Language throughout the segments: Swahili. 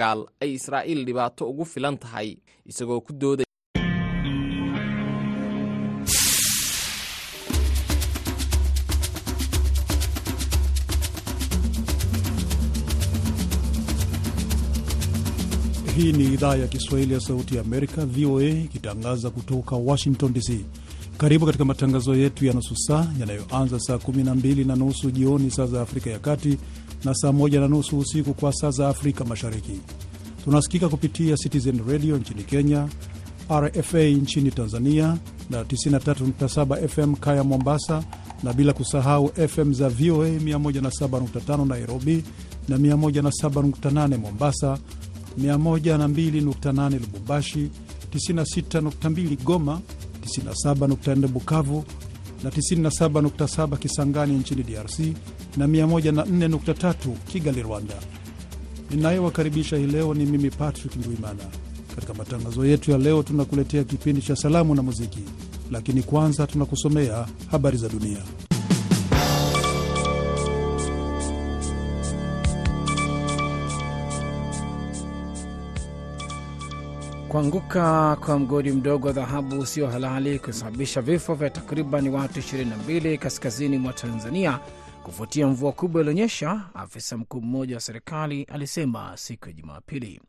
gaal ay israa'iil dhibaato ugu filan tahay isagoo ku dooday Hii ni idhaa ya Kiswahili ya Sauti ya Amerika, VOA, ikitangaza kutoka Washington DC. Karibu katika matangazo yetu ya nusu saa yanayoanza saa 12 na nusu jioni saa za Afrika ya Kati na saa moja na nusu usiku kwa saa za Afrika Mashariki. Tunasikika kupitia Citizen Radio nchini Kenya, RFA nchini Tanzania na 93.7 FM Kaya Mombasa, na bila kusahau FM za VOA 107.5 Nairobi na 107.8 Mombasa, 102.8 Lubumbashi, 96.2 Goma, 97.4 Bukavu na 97.7 Kisangani nchini DRC na 104.3 Kigali, Rwanda. Ninayewakaribisha hii leo ni mimi Patrick Ndwimana. Katika matangazo yetu ya leo, tunakuletea kipindi cha salamu na muziki, lakini kwanza tunakusomea habari za dunia. Kuanguka kwa mgodi mdogo wa dhahabu usio halali kusababisha vifo vya takriban watu 22 kaskazini mwa Tanzania kufuatia mvua kubwa ilionyesha, afisa mkuu mmoja wa serikali alisema siku ya Jumapili.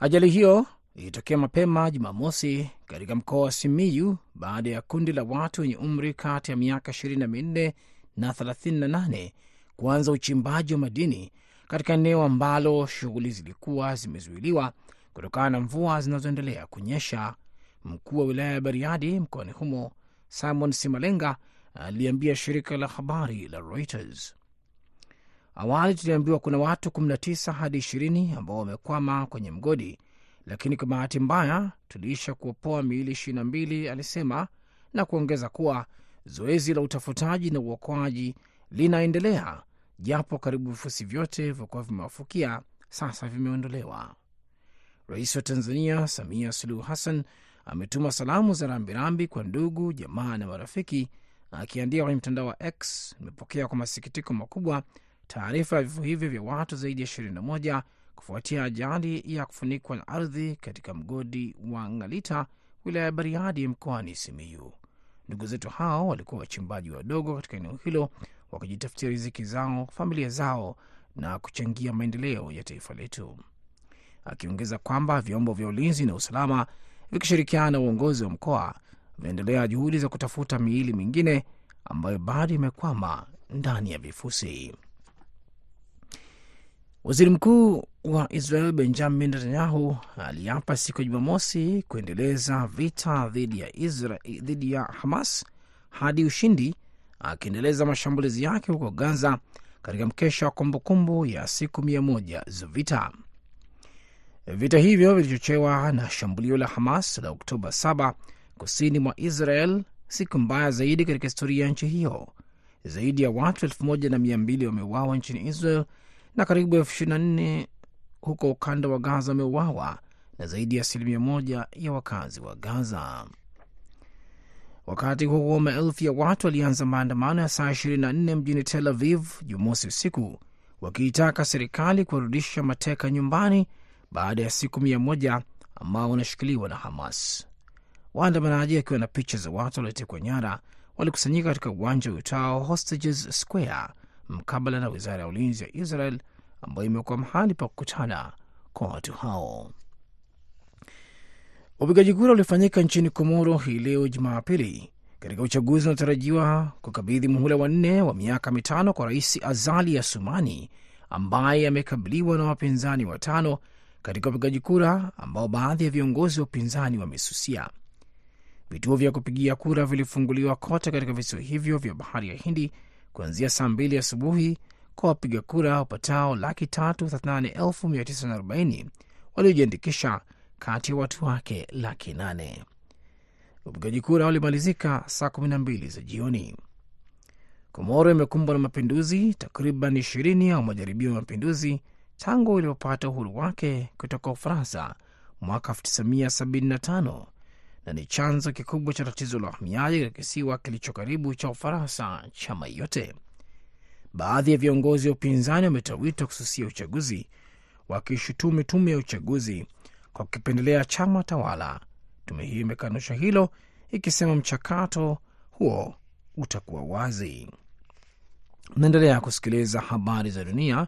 Ajali hiyo ilitokea mapema Jumamosi katika mkoa wa Simiyu baada ya kundi la watu wenye umri kati ya miaka 24 na 38 kuanza uchimbaji wa madini katika eneo ambalo shughuli zilikuwa zimezuiliwa kutokana na mvua zinazoendelea kunyesha. Mkuu wa wilaya ya Bariadi mkoani humo Simon Simalenga aliambia shirika la habari la Reuters. Awali tuliambiwa kuna watu 19 hadi 20 ambao wamekwama kwenye mgodi, lakini kwa bahati mbaya tuliisha kuopoa miili 22, alisema na kuongeza kuwa zoezi la utafutaji na uokoaji linaendelea, japo karibu vifusi vyote vilivyokuwa vimewafukia sasa vimeondolewa. Rais wa Tanzania Samia Suluhu Hassan ametuma salamu za rambirambi kwa ndugu, jamaa na marafiki, akiandika kwenye mtandao wa X, imepokea kwa masikitiko makubwa taarifa ya vifo hivyo vya watu zaidi ya 21 kufuatia ajali ya kufunikwa na ardhi katika mgodi wa Ngalita, wilaya ya Bariadi, mkoani Simiyu. Ndugu zetu hao walikuwa wachimbaji wadogo katika eneo hilo, wakijitafutia riziki zao, familia zao na kuchangia maendeleo ya taifa letu akiongeza kwamba vyombo vya ulinzi na usalama vikishirikiana na uongozi wa mkoa vinaendelea juhudi za kutafuta miili mingine ambayo bado imekwama ndani ya vifusi. Waziri mkuu wa Israel Benjamin Netanyahu aliapa siku ya Jumamosi kuendeleza vita dhidi ya dhidi ya Hamas hadi ushindi, akiendeleza mashambulizi yake huko Gaza katika mkesha wa kumbukumbu ya siku mia moja za vita. Vita hivyo vilichochewa na shambulio la Hamas la Oktoba 7 kusini mwa Israel, siku mbaya zaidi katika historia ya nchi hiyo. Zaidi ya watu elfu moja na mia mbili wameuawa nchini Israel na karibu elfu ishirini na nne huko ukanda wa Gaza wameuawa na zaidi ya asilimia moja ya wakazi wa Gaza. Wakati huo maelfu ya watu walianza maandamano ya saa 24 mjini Tel Aviv Jumamosi usiku wakiitaka serikali kuwarudisha mateka nyumbani baada ya siku mia moja ambao wanashikiliwa na Hamas. Waandamanaji akiwa na picha za watu waliotekwa nyara walikusanyika katika uwanja uitao Hostages Square mkabala na wizara ya ulinzi ya Israel ambayo imekuwa mahali pa kukutana kwa watu hao. Upigaji kura ulifanyika nchini Komoro hii leo Jumapili katika uchaguzi unaotarajiwa kukabidhi muhula wa nne wa miaka mitano kwa Rais Azali Assoumani ambaye amekabiliwa na wapinzani watano katika upigaji kura ambao baadhi ya viongozi wa upinzani wamesusia. Vituo vya kupigia kura vilifunguliwa kote katika visiwa hivyo vya bahari ya Hindi kuanzia saa mbili asubuhi kwa wapiga kura wapatao laki tatu thelathini na nane elfu mia tisa na arobaini waliojiandikisha kati ya watu wake laki nane. Upigaji kura ulimalizika saa kumi na mbili za jioni. Komoro imekumbwa na mapinduzi takriban ishirini au majaribio ya mapinduzi tangu ilipopata uhuru wake kutoka Ufaransa mwaka 1975 na ni chanzo kikubwa cha tatizo la uhamiaji katika kisiwa kilicho karibu cha Ufaransa cha Mayotte. Baadhi ya viongozi wa upinzani wametoa wito kususia uchaguzi, wakishutumu tume ya uchaguzi kwa kukipendelea chama tawala. Tume hiyo imekanusha hilo ikisema mchakato huo utakuwa wazi. Mnaendelea kusikiliza habari za dunia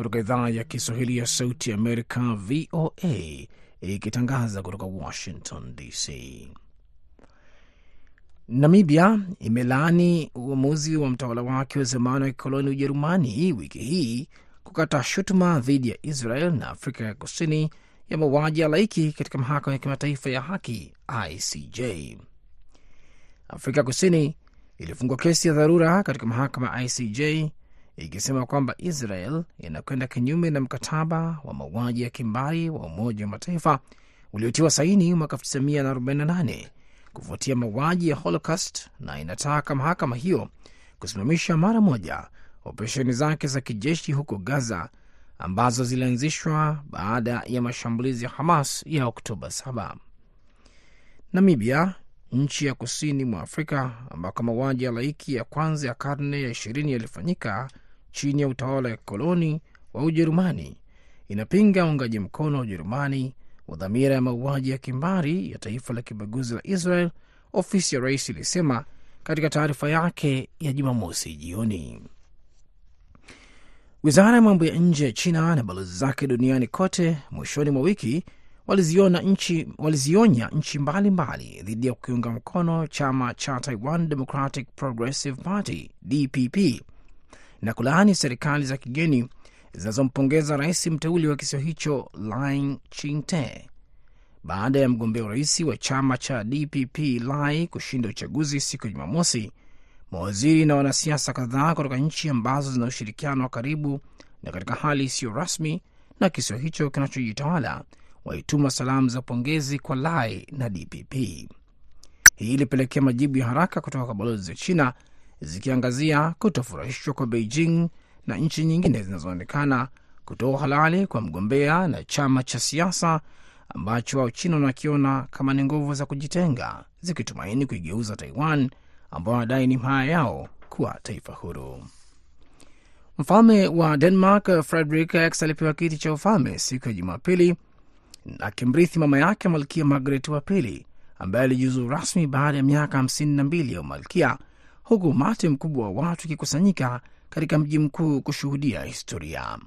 kutoka idhaa ya Kiswahili ya Sauti ya Amerika, VOA, ikitangaza kutoka Washington DC. Namibia imelaani uamuzi wa mtawala wake wa zamani wa kikoloni Ujerumani wiki hii kukata shutuma dhidi ya Israel na Afrika ya Kusini ya mauaji ya katika mahakama ya kimataifa ya haki ICJ. Afrika Kusini ilifungua kesi ya dharura katika mahakama ICJ ikisema kwamba Israel inakwenda kinyume na mkataba wa mauaji ya kimbari wa Umoja wa Mataifa uliotiwa saini mwaka 1948 kufuatia mauaji ya Holocaust na inataka mahakama hiyo kusimamisha mara moja operesheni zake za kijeshi huko Gaza ambazo zilianzishwa baada ya mashambulizi ya Hamas ya Oktoba 7. Namibia, nchi ya kusini mwa Afrika ambako mauaji ya laiki ya kwanza ya karne ya ishirini yalifanyika chini ya utawala wa kikoloni wa Ujerumani, inapinga uungaji mkono wa Ujerumani wa dhamira ya mauaji ya kimbari ya taifa la kibaguzi la Israel, ofisi ya rais ilisema katika taarifa yake ya Jumamosi jioni. Wizara ya mambo ya nje ya China na balozi zake duniani kote mwishoni mwa wiki walizionya nchi mbalimbali dhidi ya kukiunga mkono chama cha Taiwan Democratic Progressive Party DPP na kulaani serikali za kigeni zinazompongeza rais mteuli wa kisiwa hicho Lai Ching-te baada ya mgombea urais wa chama cha DPP Lai kushinda uchaguzi siku ya Jumamosi. Mawaziri na wanasiasa kadhaa kutoka nchi ambazo zina ushirikiano wa karibu na katika hali isiyo rasmi na kisiwa hicho kinachojitawala walituma salamu za pongezi kwa Lai na DPP. Hii ilipelekea majibu ya haraka kutoka kwa balozi za China zikiangazia kutofurahishwa kwa Beijing na nchi nyingine zinazoonekana kutoa uhalali kwa mgombea na chama cha siasa ambacho Wachina wanakiona kama ni nguvu za kujitenga, zikitumaini kuigeuza Taiwan ambao wanadai ni haya yao kuwa taifa huru. Mfalme wa Denmark Frederick X alipewa kiti cha ufalme siku ya Jumapili akimrithi mama yake Malkia Margaret wa pili ambaye alijiuzulu rasmi baada ya miaka hamsini na mbili ya umalkia, huku umati mkubwa wa watu ikikusanyika katika mji mkuu kushuhudia historia.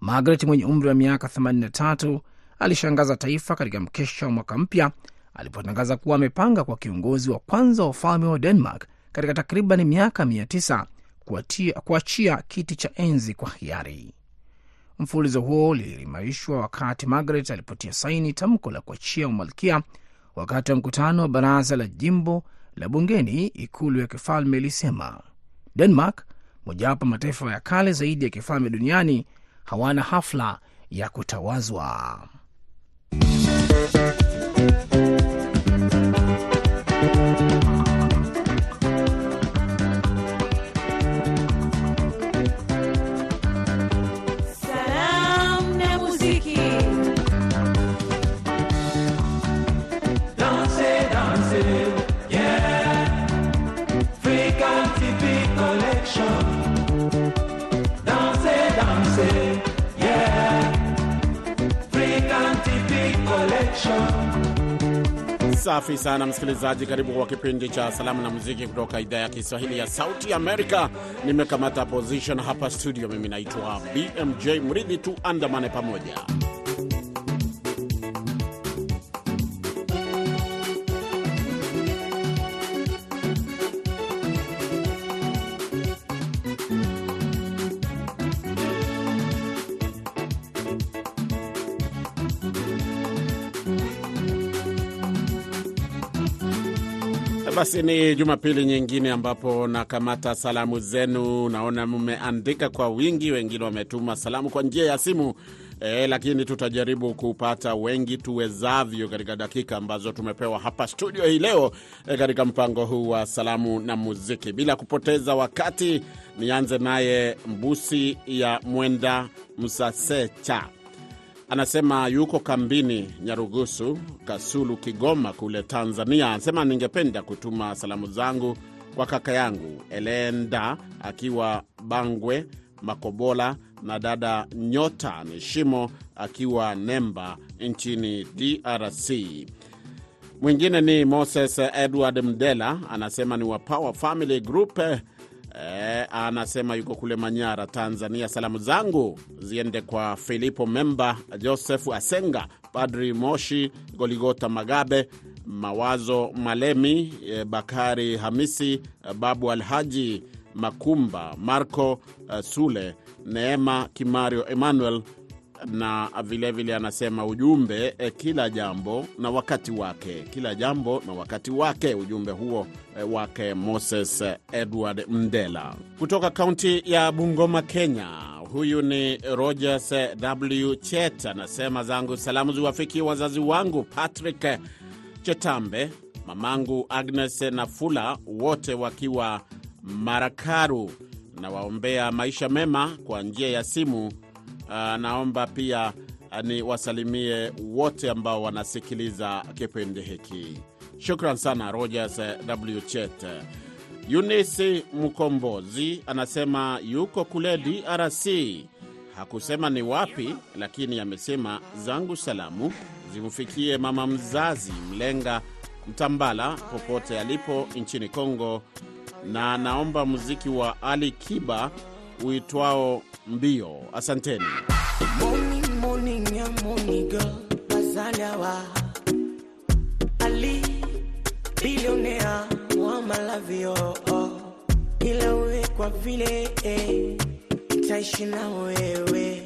Margaret mwenye umri wa miaka 83 alishangaza taifa katika mkesha wa mwaka mpya alipotangaza kuwa amepanga kwa kiongozi wa kwanza wa ufalme wa Denmark katika takriban miaka mia tisa kuachia kiti cha enzi kwa hiari. Mfululizo huo uliimarishwa wakati Margaret alipotia saini tamko la kuachia umalkia wakati wa mkutano wa baraza la jimbo la bungeni. Ikulu ya kifalme ilisema Denmark, mojawapo mataifa ya kale zaidi ya kifalme duniani, hawana hafla ya kutawazwa. Safi sana msikilizaji, karibu kwa kipindi cha salamu na muziki kutoka idhaa ya Kiswahili ya Sauti Amerika. Nimekamata position hapa studio, mimi naitwa BMJ Mridhi, tu andamane pamoja. Basi ni Jumapili nyingine ambapo nakamata salamu zenu. Naona mmeandika kwa wingi, wengine wametuma salamu kwa njia ya simu e, lakini tutajaribu kupata wengi tuwezavyo katika dakika ambazo tumepewa hapa studio hii leo e, katika mpango huu wa salamu na muziki. Bila kupoteza wakati, nianze naye Mbusi ya Mwenda Msasecha anasema yuko kambini Nyarugusu, Kasulu, Kigoma kule Tanzania. Anasema ningependa kutuma salamu zangu kwa kaka yangu Elenda akiwa Bangwe, Makobola na dada Nyota ni Shimo akiwa Nemba nchini DRC. Mwingine ni Moses Edward Mdela, anasema ni wa Power Family Group. E, anasema yuko kule Manyara, Tanzania. Salamu zangu ziende kwa Filipo Memba, Josefu Asenga, Padri Moshi, Goligota Magabe, Mawazo Malemi, e, Bakari Hamisi, e, Babu Alhaji Makumba, Marco Sule, Neema Kimario, Emmanuel na vilevile vile anasema ujumbe e, kila jambo na wakati wake, kila jambo na wakati wake. Ujumbe huo e, wake Moses eh, Edward Mdela kutoka kaunti ya Bungoma, Kenya. Huyu ni Rogers W Chet anasema zangu salamu ziwafikie wazazi wangu Patrick Chetambe, mamangu Agnes Nafula, wote wakiwa Marakaru. Nawaombea maisha mema kwa njia ya simu. Uh, naomba pia uh, ni wasalimie wote ambao wanasikiliza kipindi hiki. Shukran sana Rogers uh, W Chet. Yunisi Mkombozi anasema yuko kule DRC. Hakusema ni wapi, lakini amesema zangu salamu zimfikie mama mzazi Mlenga Mtambala popote alipo nchini Kongo, na naomba muziki wa Ali Kiba uitwao Mbio. Asanteni. Morning, morning, ya morning, girl. Ila uwe kwa vile, eh, nitaishi na wewe.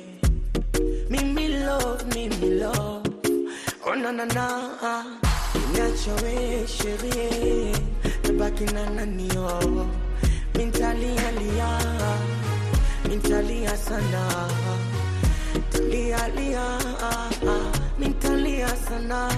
Mimi love, mimi love. onanana na, na, na. Niache we, sherie. Tabaki na nani, oh. Mintalia, lia. Mintalia sana Talia lia ah, ah. Mintalia sana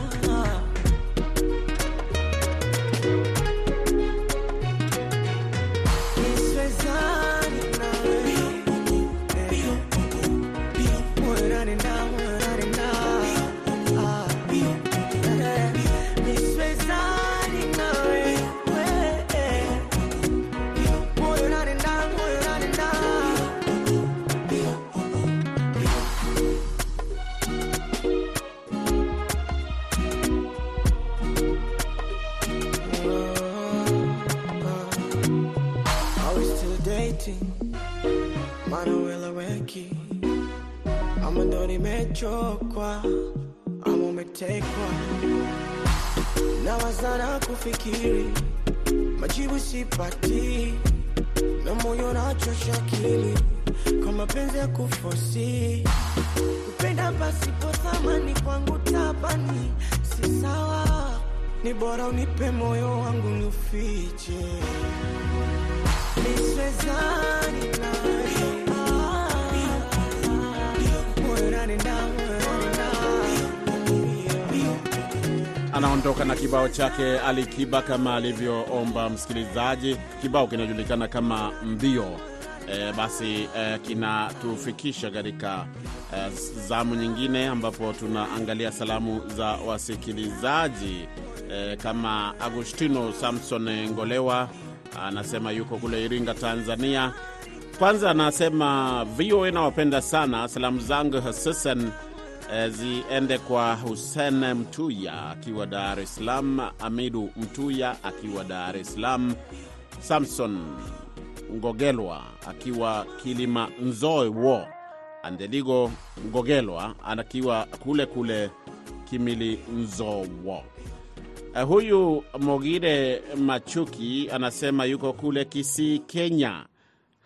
kufikiri majibu sipati na moyo nachosha akili kwa mapenzi ya kufosi. Kupenda pasipo thamani kwangu tabani si sawa. Ni bora unipe moyo wangu niufiche. Niswezani Anaondoka na kibao chake Ali Kiba kama alivyoomba msikilizaji. Kibao kinajulikana kama Mbio. E, basi e, kinatufikisha katika e, zamu nyingine ambapo tunaangalia salamu za wasikilizaji e, kama Agustino Samson Ngolewa anasema yuko kule Iringa, Tanzania. Kwanza anasema VOA nawapenda sana. Salamu zangu hususan ziende kwa Hussein Mtuya akiwa Dar es Salaam, Amidu Mtuya akiwa Dar es Salaam, Samson Ngogelwa akiwa Kilima Nzoewo, Andeligo Ngogelwa akiwa kule kule Kimili Nzowo. Uh, huyu Mogire Machuki anasema yuko kule Kisii, Kenya.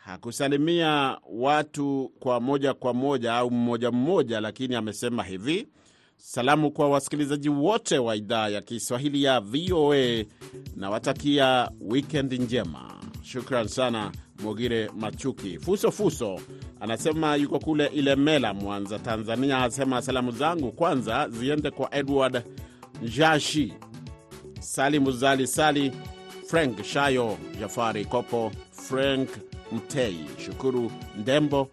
Hakusalimia watu kwa moja kwa moja au mmoja mmoja, lakini amesema hivi: salamu kwa wasikilizaji wote wa idhaa ya Kiswahili ya VOA, nawatakia wikendi njema. Shukran sana Mogire Machuki. Fuso Fuso anasema yuko kule Ilemela, Mwanza, Tanzania. Anasema salamu zangu kwanza ziende kwa Edward Njashi, Sali Muzali Sali, Frank Shayo, Jafari Kopo, Frank Mtei, Shukuru Ndembo.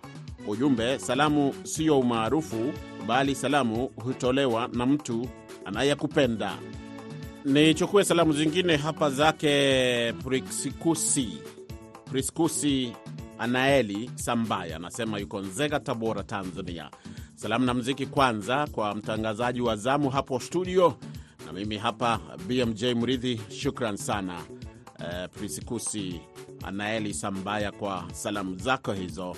Ujumbe, salamu sio umaarufu, bali salamu hutolewa na mtu anayekupenda. Nichukue salamu zingine hapa zake Priskusi Priskusi Anaeli Sambaya anasema yuko Nzega, Tabora, Tanzania. Salamu na mziki kwanza kwa mtangazaji wa zamu hapo studio, na mimi hapa BMJ Mridhi. Shukran sana eh, Prisikusi Anaeli Sambaya kwa salamu zako hizo.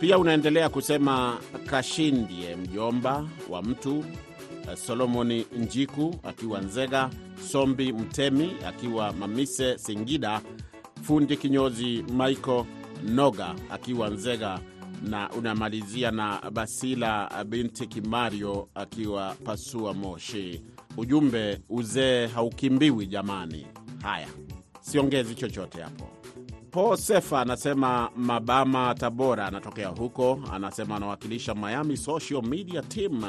Pia unaendelea kusema Kashindie mjomba wa mtu eh, Solomoni Njiku akiwa Nzega, Sombi Mtemi akiwa Mamise Singida, fundi kinyozi Michael Noga akiwa Nzega, na unamalizia na Basila binti Kimario akiwa Pasua Moshi. Ujumbe, uzee haukimbiwi jamani. Haya, siongezi chochote hapo. Paul anasema Mabama, Tabora, anatokea huko. Anasema anawakilisha Miami Social Media Team.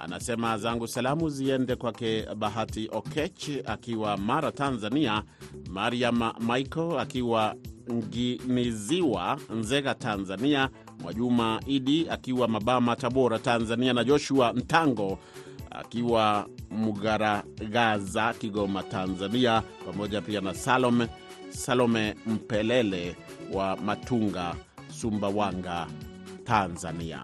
Anasema zangu salamu ziende kwake Bahati Okech akiwa Mara, Tanzania, Mariam Michael akiwa Nginiziwa, Nzega, Tanzania, Mwajuma Idi akiwa Mabama, Tabora, Tanzania, na Joshua Ntango akiwa Mgaragaza, Kigoma, Tanzania, pamoja pia na Salome Salome Mpelele wa Matunga, Sumbawanga, Tanzania.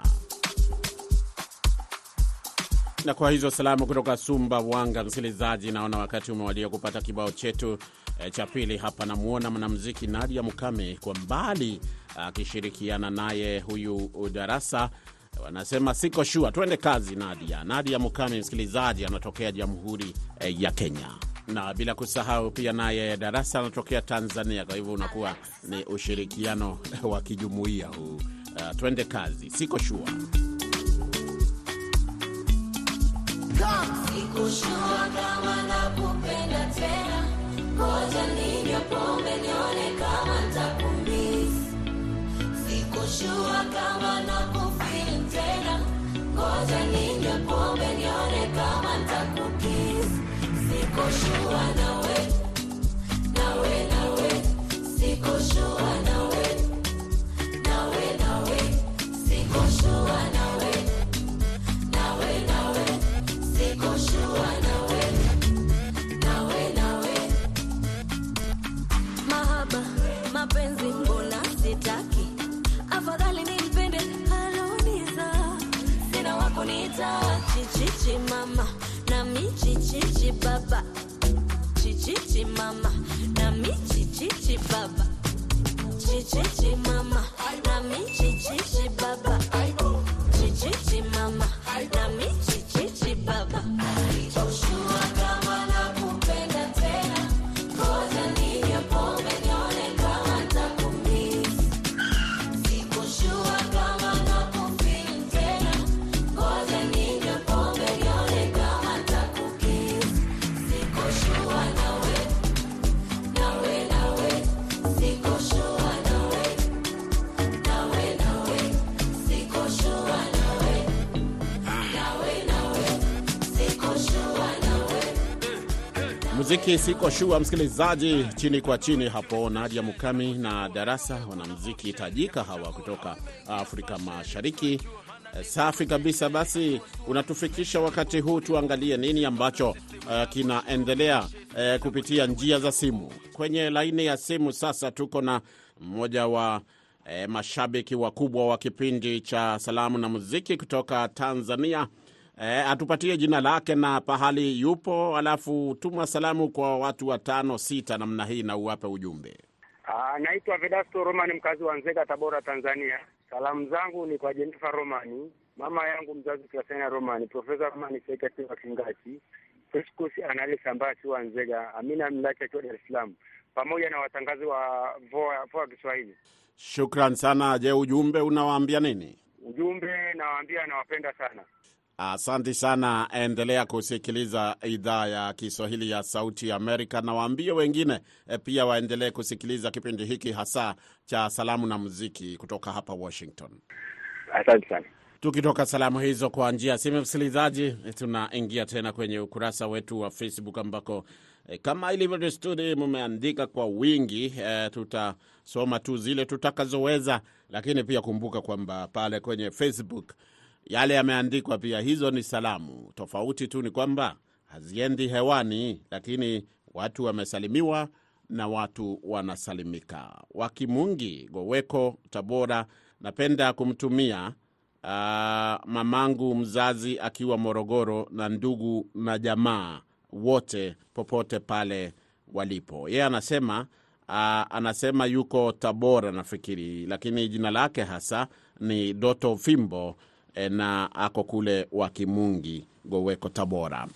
Na kwa hizo salamu kutoka Sumbawanga, msikilizaji, naona wakati umewadia kupata kibao chetu e, cha pili hapa. Namwona mwanamuziki Nadia Mukami kwa mbali akishirikiana naye huyu Darasa wanasema siko shua. Twende kazi, Nadia. Nadia Mukami, msikilizaji, anatokea Jamhuri eh, ya Kenya, na bila kusahau pia naye Darasa anatokea Tanzania. Kwa hivyo unakuwa ni ushirikiano wa kijumuiya huu. Uh, twende kazi, siko shua. Kama Muziki siko shua, msikilizaji, chini kwa chini hapo. Nadia Mukami na Darasa, wanamuziki tajika hawa kutoka Afrika Mashariki. Eh, Safi kabisa. Basi unatufikisha wakati huu, tuangalie nini ambacho uh, kinaendelea uh, kupitia njia za simu. Kwenye laini ya simu sasa tuko na mmoja wa uh, mashabiki wakubwa wa kipindi cha salamu na muziki kutoka Tanzania. Eh, atupatie jina lake na pahali yupo, alafu tuma salamu kwa watu watano sita namna hii na uwape ujumbe. Ah, naitwa Vedasto Romani, mkazi wa Nzega, Tabora, Tanzania. Salamu zangu ni kwa Jenifa Romani, mama yangu mzazi Klasena Romani, Profesa Romani Seketi wa Kingati, Priscus Anali Sambasi wa Nzega, Amina Mlaki akiwa Dar es Salaam, pamoja na watangazi wa VOA VOA Kiswahili. Shukran sana. Je, ujumbe unawaambia nini? Ujumbe nawaambia nawapenda sana. Asante sana, endelea kusikiliza idhaa ya Kiswahili ya Sauti ya Amerika, na waambie wengine e, pia waendelee kusikiliza kipindi hiki hasa cha salamu na muziki kutoka hapa Washington. Asante sana. Tukitoka salamu hizo kwa njia ya simu, msikilizaji, tunaingia tena kwenye ukurasa wetu wa Facebook ambako e, kama ilivyo desturi mmeandika kwa wingi e, tutasoma tu zile tutakazoweza, lakini pia kumbuka kwamba pale kwenye Facebook yale yameandikwa pia, hizo ni salamu. Tofauti tu ni kwamba haziendi hewani, lakini watu wamesalimiwa na watu wanasalimika. Wakimungi, Goweko, Tabora, napenda kumtumia uh, mamangu mzazi akiwa Morogoro na ndugu na jamaa wote popote pale walipo. Yeye anasema uh, anasema yuko Tabora nafikiri, lakini jina lake hasa ni Doto Fimbo na ako kule Wakimungi, Goweko, Tabora.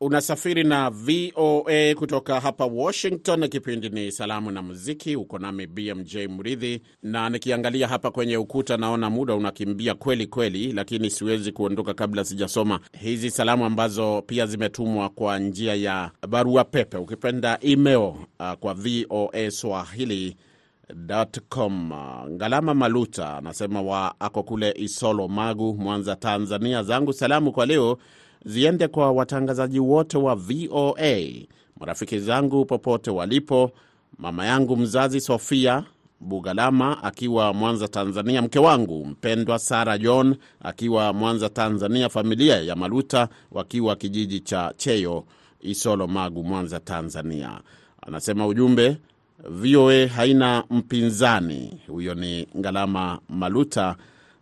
Unasafiri na VOA kutoka hapa Washington. Kipindi ni Salamu na Muziki. Uko nami BMJ Mridhi, na nikiangalia hapa kwenye ukuta naona muda unakimbia kweli kweli, lakini siwezi kuondoka kabla sijasoma hizi salamu ambazo pia zimetumwa kwa njia ya barua pepe, ukipenda email, uh, kwa VOA Swahili com. Ngalama Maluta anasema wa ako kule Isolo, Magu, Mwanza, Tanzania. Zangu salamu kwa leo ziende kwa watangazaji wote wa VOA, marafiki zangu popote walipo, mama yangu mzazi Sofia Bugalama akiwa Mwanza, Tanzania, mke wangu mpendwa Sara John akiwa Mwanza, Tanzania, familia ya Maluta wakiwa kijiji cha Cheyo, Isolo, Magu, Mwanza, Tanzania. Anasema ujumbe VOA haina mpinzani. Huyo ni Ngalama Maluta,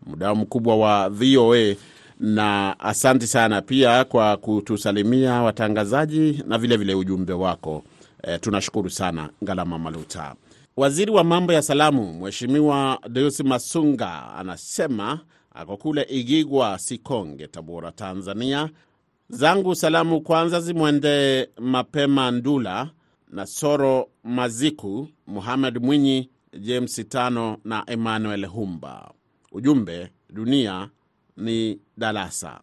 mdau mkubwa wa VOA, na asante sana pia kwa kutusalimia watangazaji na vilevile vile ujumbe wako. E, tunashukuru sana Ngalama Maluta. Waziri wa mambo ya salamu Mheshimiwa Deus Masunga anasema ako kule Igigwa, Sikonge, Tabora, Tanzania. Zangu salamu kwanza zimwende Mapema Ndula na Soro Maziku, Muhamed Mwinyi, James Tano na Emmanuel Humba. Ujumbe, dunia ni darasa.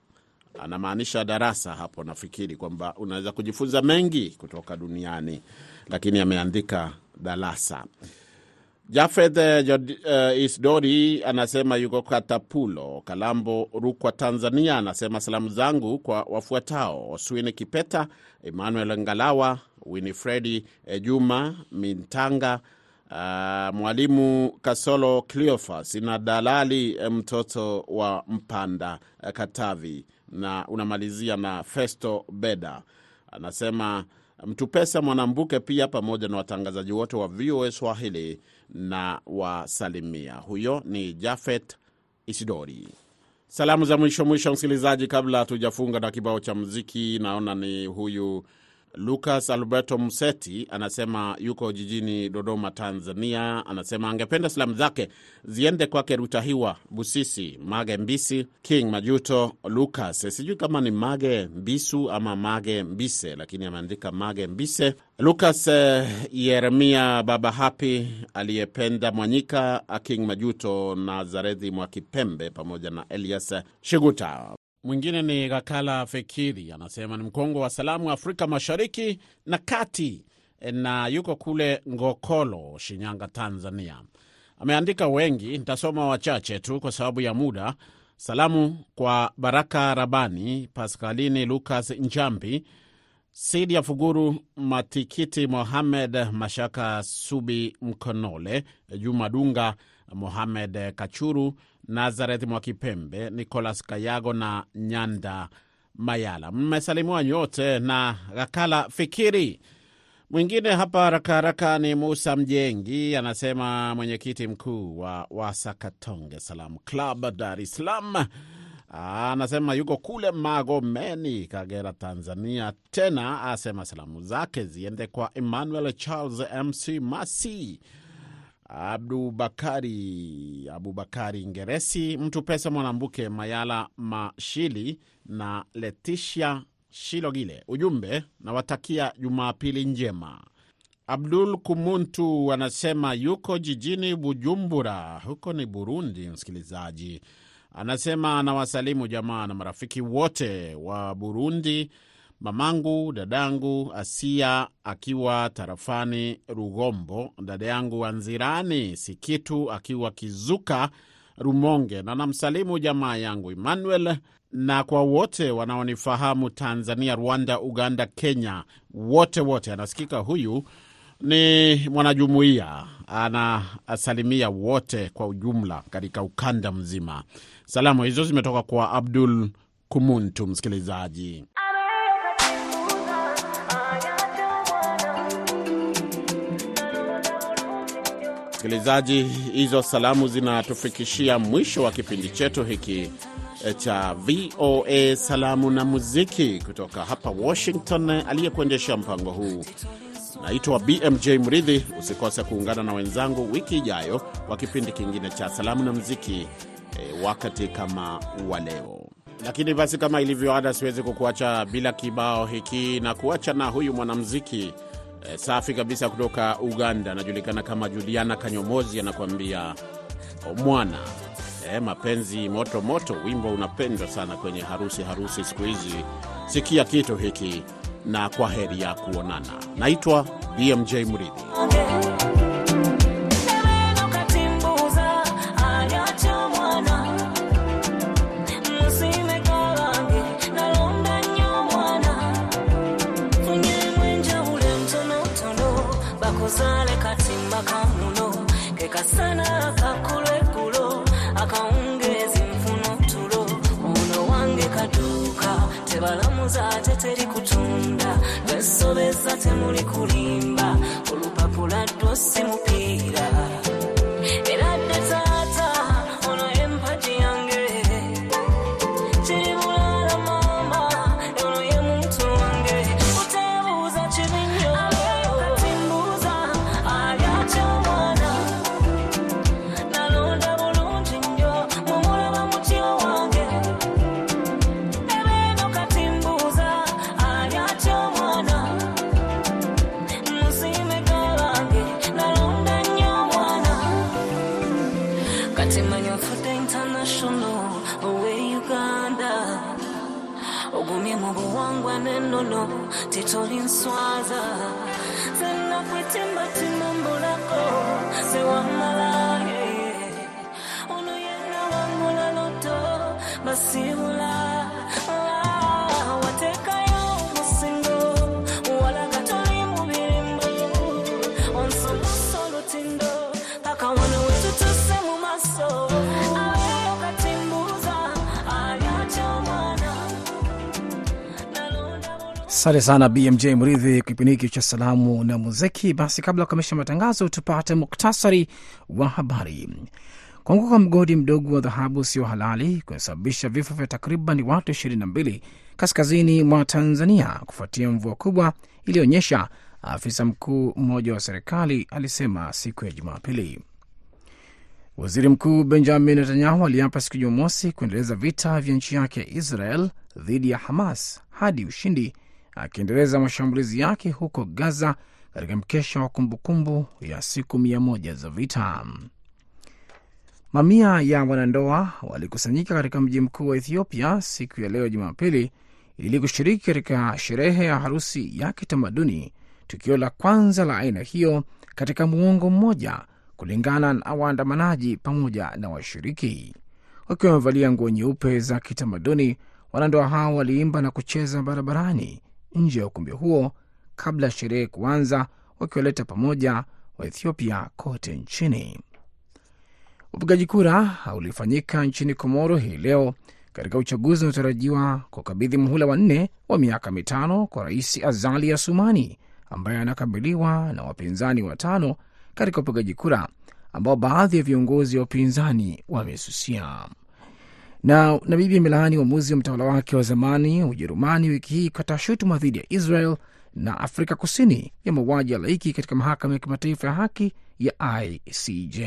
Anamaanisha darasa hapo, nafikiri kwamba unaweza kujifunza mengi kutoka duniani, lakini ameandika darasa. Jafeth uh, Isdori anasema yuko Katapulo, Kalambo, Rukwa, Tanzania. Anasema salamu zangu kwa wafuatao: Oswini Kipeta, Emmanuel Ngalawa, Winifredi Juma Mintanga, uh, Mwalimu Kasolo Cleofas na Dalali mtoto wa Mpanda Katavi, na unamalizia na Festo Beda. Anasema Mtupesa Mwanambuke pia pamoja na watangazaji wote wa VOA Swahili na wasalimia. Huyo ni Jafet Isidori. Salamu za mwisho mwisho, msikilizaji, kabla hatujafunga na kibao cha muziki, naona ni huyu Lucas Alberto Mseti anasema yuko jijini Dodoma, Tanzania. Anasema angependa salamu zake ziende kwake Rutahiwa Busisi, Mage Mbisi, King Majuto, Lucas sijui kama ni Mage Mbisu ama Mage Mbise, lakini ameandika Mage Mbise, Lucas eh, Yeremia, Baba Hapi aliyependa Mwanyika, King Majuto, Nazarethi Mwakipembe pamoja na Elias Shiguta. Mwingine ni Gakala Fekiri, anasema ni mkongo wa salamu Afrika Mashariki na Kati, na yuko kule Ngokolo, Shinyanga, Tanzania. Ameandika wengi, nitasoma wachache tu kwa sababu ya muda. Salamu kwa Baraka Rabani, Paskalini Lukas Njambi, Sidi ya Fuguru, Matikiti Mohamed, Mashaka Subi Mkonole, Juma Dunga, Mohamed Kachuru, Nazareth Mwakipembe, Nicolas Kayago na Nyanda Mayala. Mmesalimiwa nyote na Gakala Fikiri. Mwingine hapa haraka haraka ni Musa Mjengi, anasema mwenyekiti mkuu wa Wasakatonge Salam Club Dar es Salaam. Anasema yuko kule Magomeni, Kagera, Tanzania. Tena asema salamu zake ziende kwa Emmanuel Charles Mc Masi, Abdubakari Abubakari Ngeresi, Mtu Pesa Mwanambuke, Mayala Mashili na Leticia Shilogile. Ujumbe nawatakia Jumapili njema. Abdul Kumuntu anasema yuko jijini Bujumbura, huko ni Burundi. Msikilizaji anasema anawasalimu jamaa na marafiki wote wa Burundi, mamangu, dadangu Asia akiwa tarafani Rugombo, dada yangu Anzirani Sikitu akiwa Kizuka Rumonge, na namsalimu jamaa yangu Emmanuel na kwa wote wanaonifahamu Tanzania, Rwanda, Uganda, Kenya, wote wote. Anasikika huyu ni mwanajumuiya, anasalimia wote kwa ujumla katika ukanda mzima. Salamu hizo zimetoka kwa Abdul Kumuntu, msikilizaji. Msikilizaji, hizo salamu zinatufikishia mwisho wa kipindi chetu hiki eh, cha VOA Salamu na Muziki kutoka hapa Washington. Aliyekuendesha mpango huu naitwa BMJ Mridhi. Usikose kuungana na wenzangu wiki ijayo kwa kipindi kingine cha Salamu na Muziki e, wakati kama wa leo. Lakini basi, kama ilivyo ada, siwezi kukuacha bila kibao hiki na kuacha na huyu mwanamuziki eh, safi kabisa kutoka Uganda, anajulikana kama Juliana Kanyomozi, anakuambia mwana eh, mapenzi moto moto. Wimbo unapendwa sana kwenye harusi harusi siku hizi. Sikia kitu hiki na kwa heri ya kuonana. Naitwa BMJ Mridhi. Tebalamuza ate teri kutunda lwesobeza temuli kulimba. Olupapula ddwo si mupiira Asante sana BMJ Mridhi, kipindi hiki cha salamu na muziki. Basi kabla ya kukamilisha matangazo, tupate muktasari wa habari. Kuanguka kwa mgodi mdogo wa dhahabu usio halali kunasababisha vifo vya takriban watu 22 kaskazini mwa Tanzania kufuatia mvua kubwa iliyoonyesha, afisa mkuu mmoja wa serikali alisema siku ya Jumapili. Waziri Mkuu Benjamin Netanyahu aliapa siku ya Jumamosi kuendeleza vita vya nchi yake ya Israel dhidi ya Hamas hadi ushindi, akiendeleza mashambulizi yake huko Gaza katika mkesha wa kumbukumbu ya siku mia moja za vita. Mamia ya wanandoa walikusanyika katika mji mkuu wa Ethiopia siku ya leo Jumapili ili kushiriki katika sherehe ya harusi ya kitamaduni, tukio la kwanza la aina hiyo katika muongo mmoja, kulingana na waandamanaji pamoja na washiriki. Wakiwa wamevalia nguo nyeupe za kitamaduni, wanandoa hao waliimba na kucheza barabarani nje ya ukumbi huo kabla ya sherehe kuanza, wakiwaleta pamoja Waethiopia kote nchini. Upigaji kura ulifanyika nchini Komoro hii leo katika uchaguzi unaotarajiwa kukabidhi muhula wa nne wa miaka mitano kwa Rais Azali Asumani ambaye anakabiliwa na wapinzani watano katika upigaji kura ambao baadhi ya viongozi wa upinzani wamesusia. Na Namibia imelaani uamuzi wa mtawala wake wa zamani Ujerumani wiki hii kukata shutuma dhidi ya Israel na Afrika Kusini ya mauaji ya laiki katika mahakama ya kimataifa ya haki ya ICJ.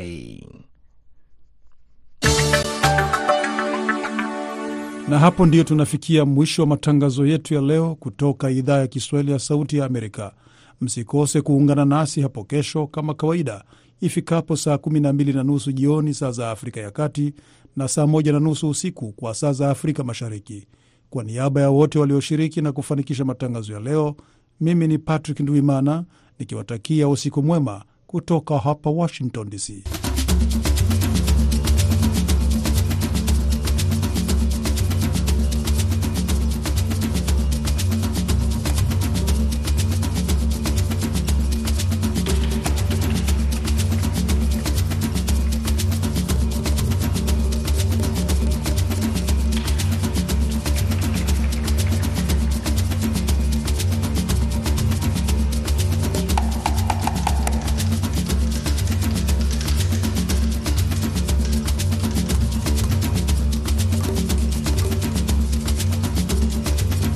Na hapo ndiyo tunafikia mwisho wa matangazo yetu ya leo kutoka idhaa ya Kiswahili ya Sauti ya Amerika. Msikose kuungana nasi hapo kesho kama kawaida ifikapo saa 12 na nusu jioni saa za Afrika ya Kati na saa 1 na nusu usiku kwa saa za Afrika Mashariki. Kwa niaba ya wote walioshiriki na kufanikisha matangazo ya leo, mimi ni Patrick Ndwimana nikiwatakia usiku mwema kutoka hapa Washington DC.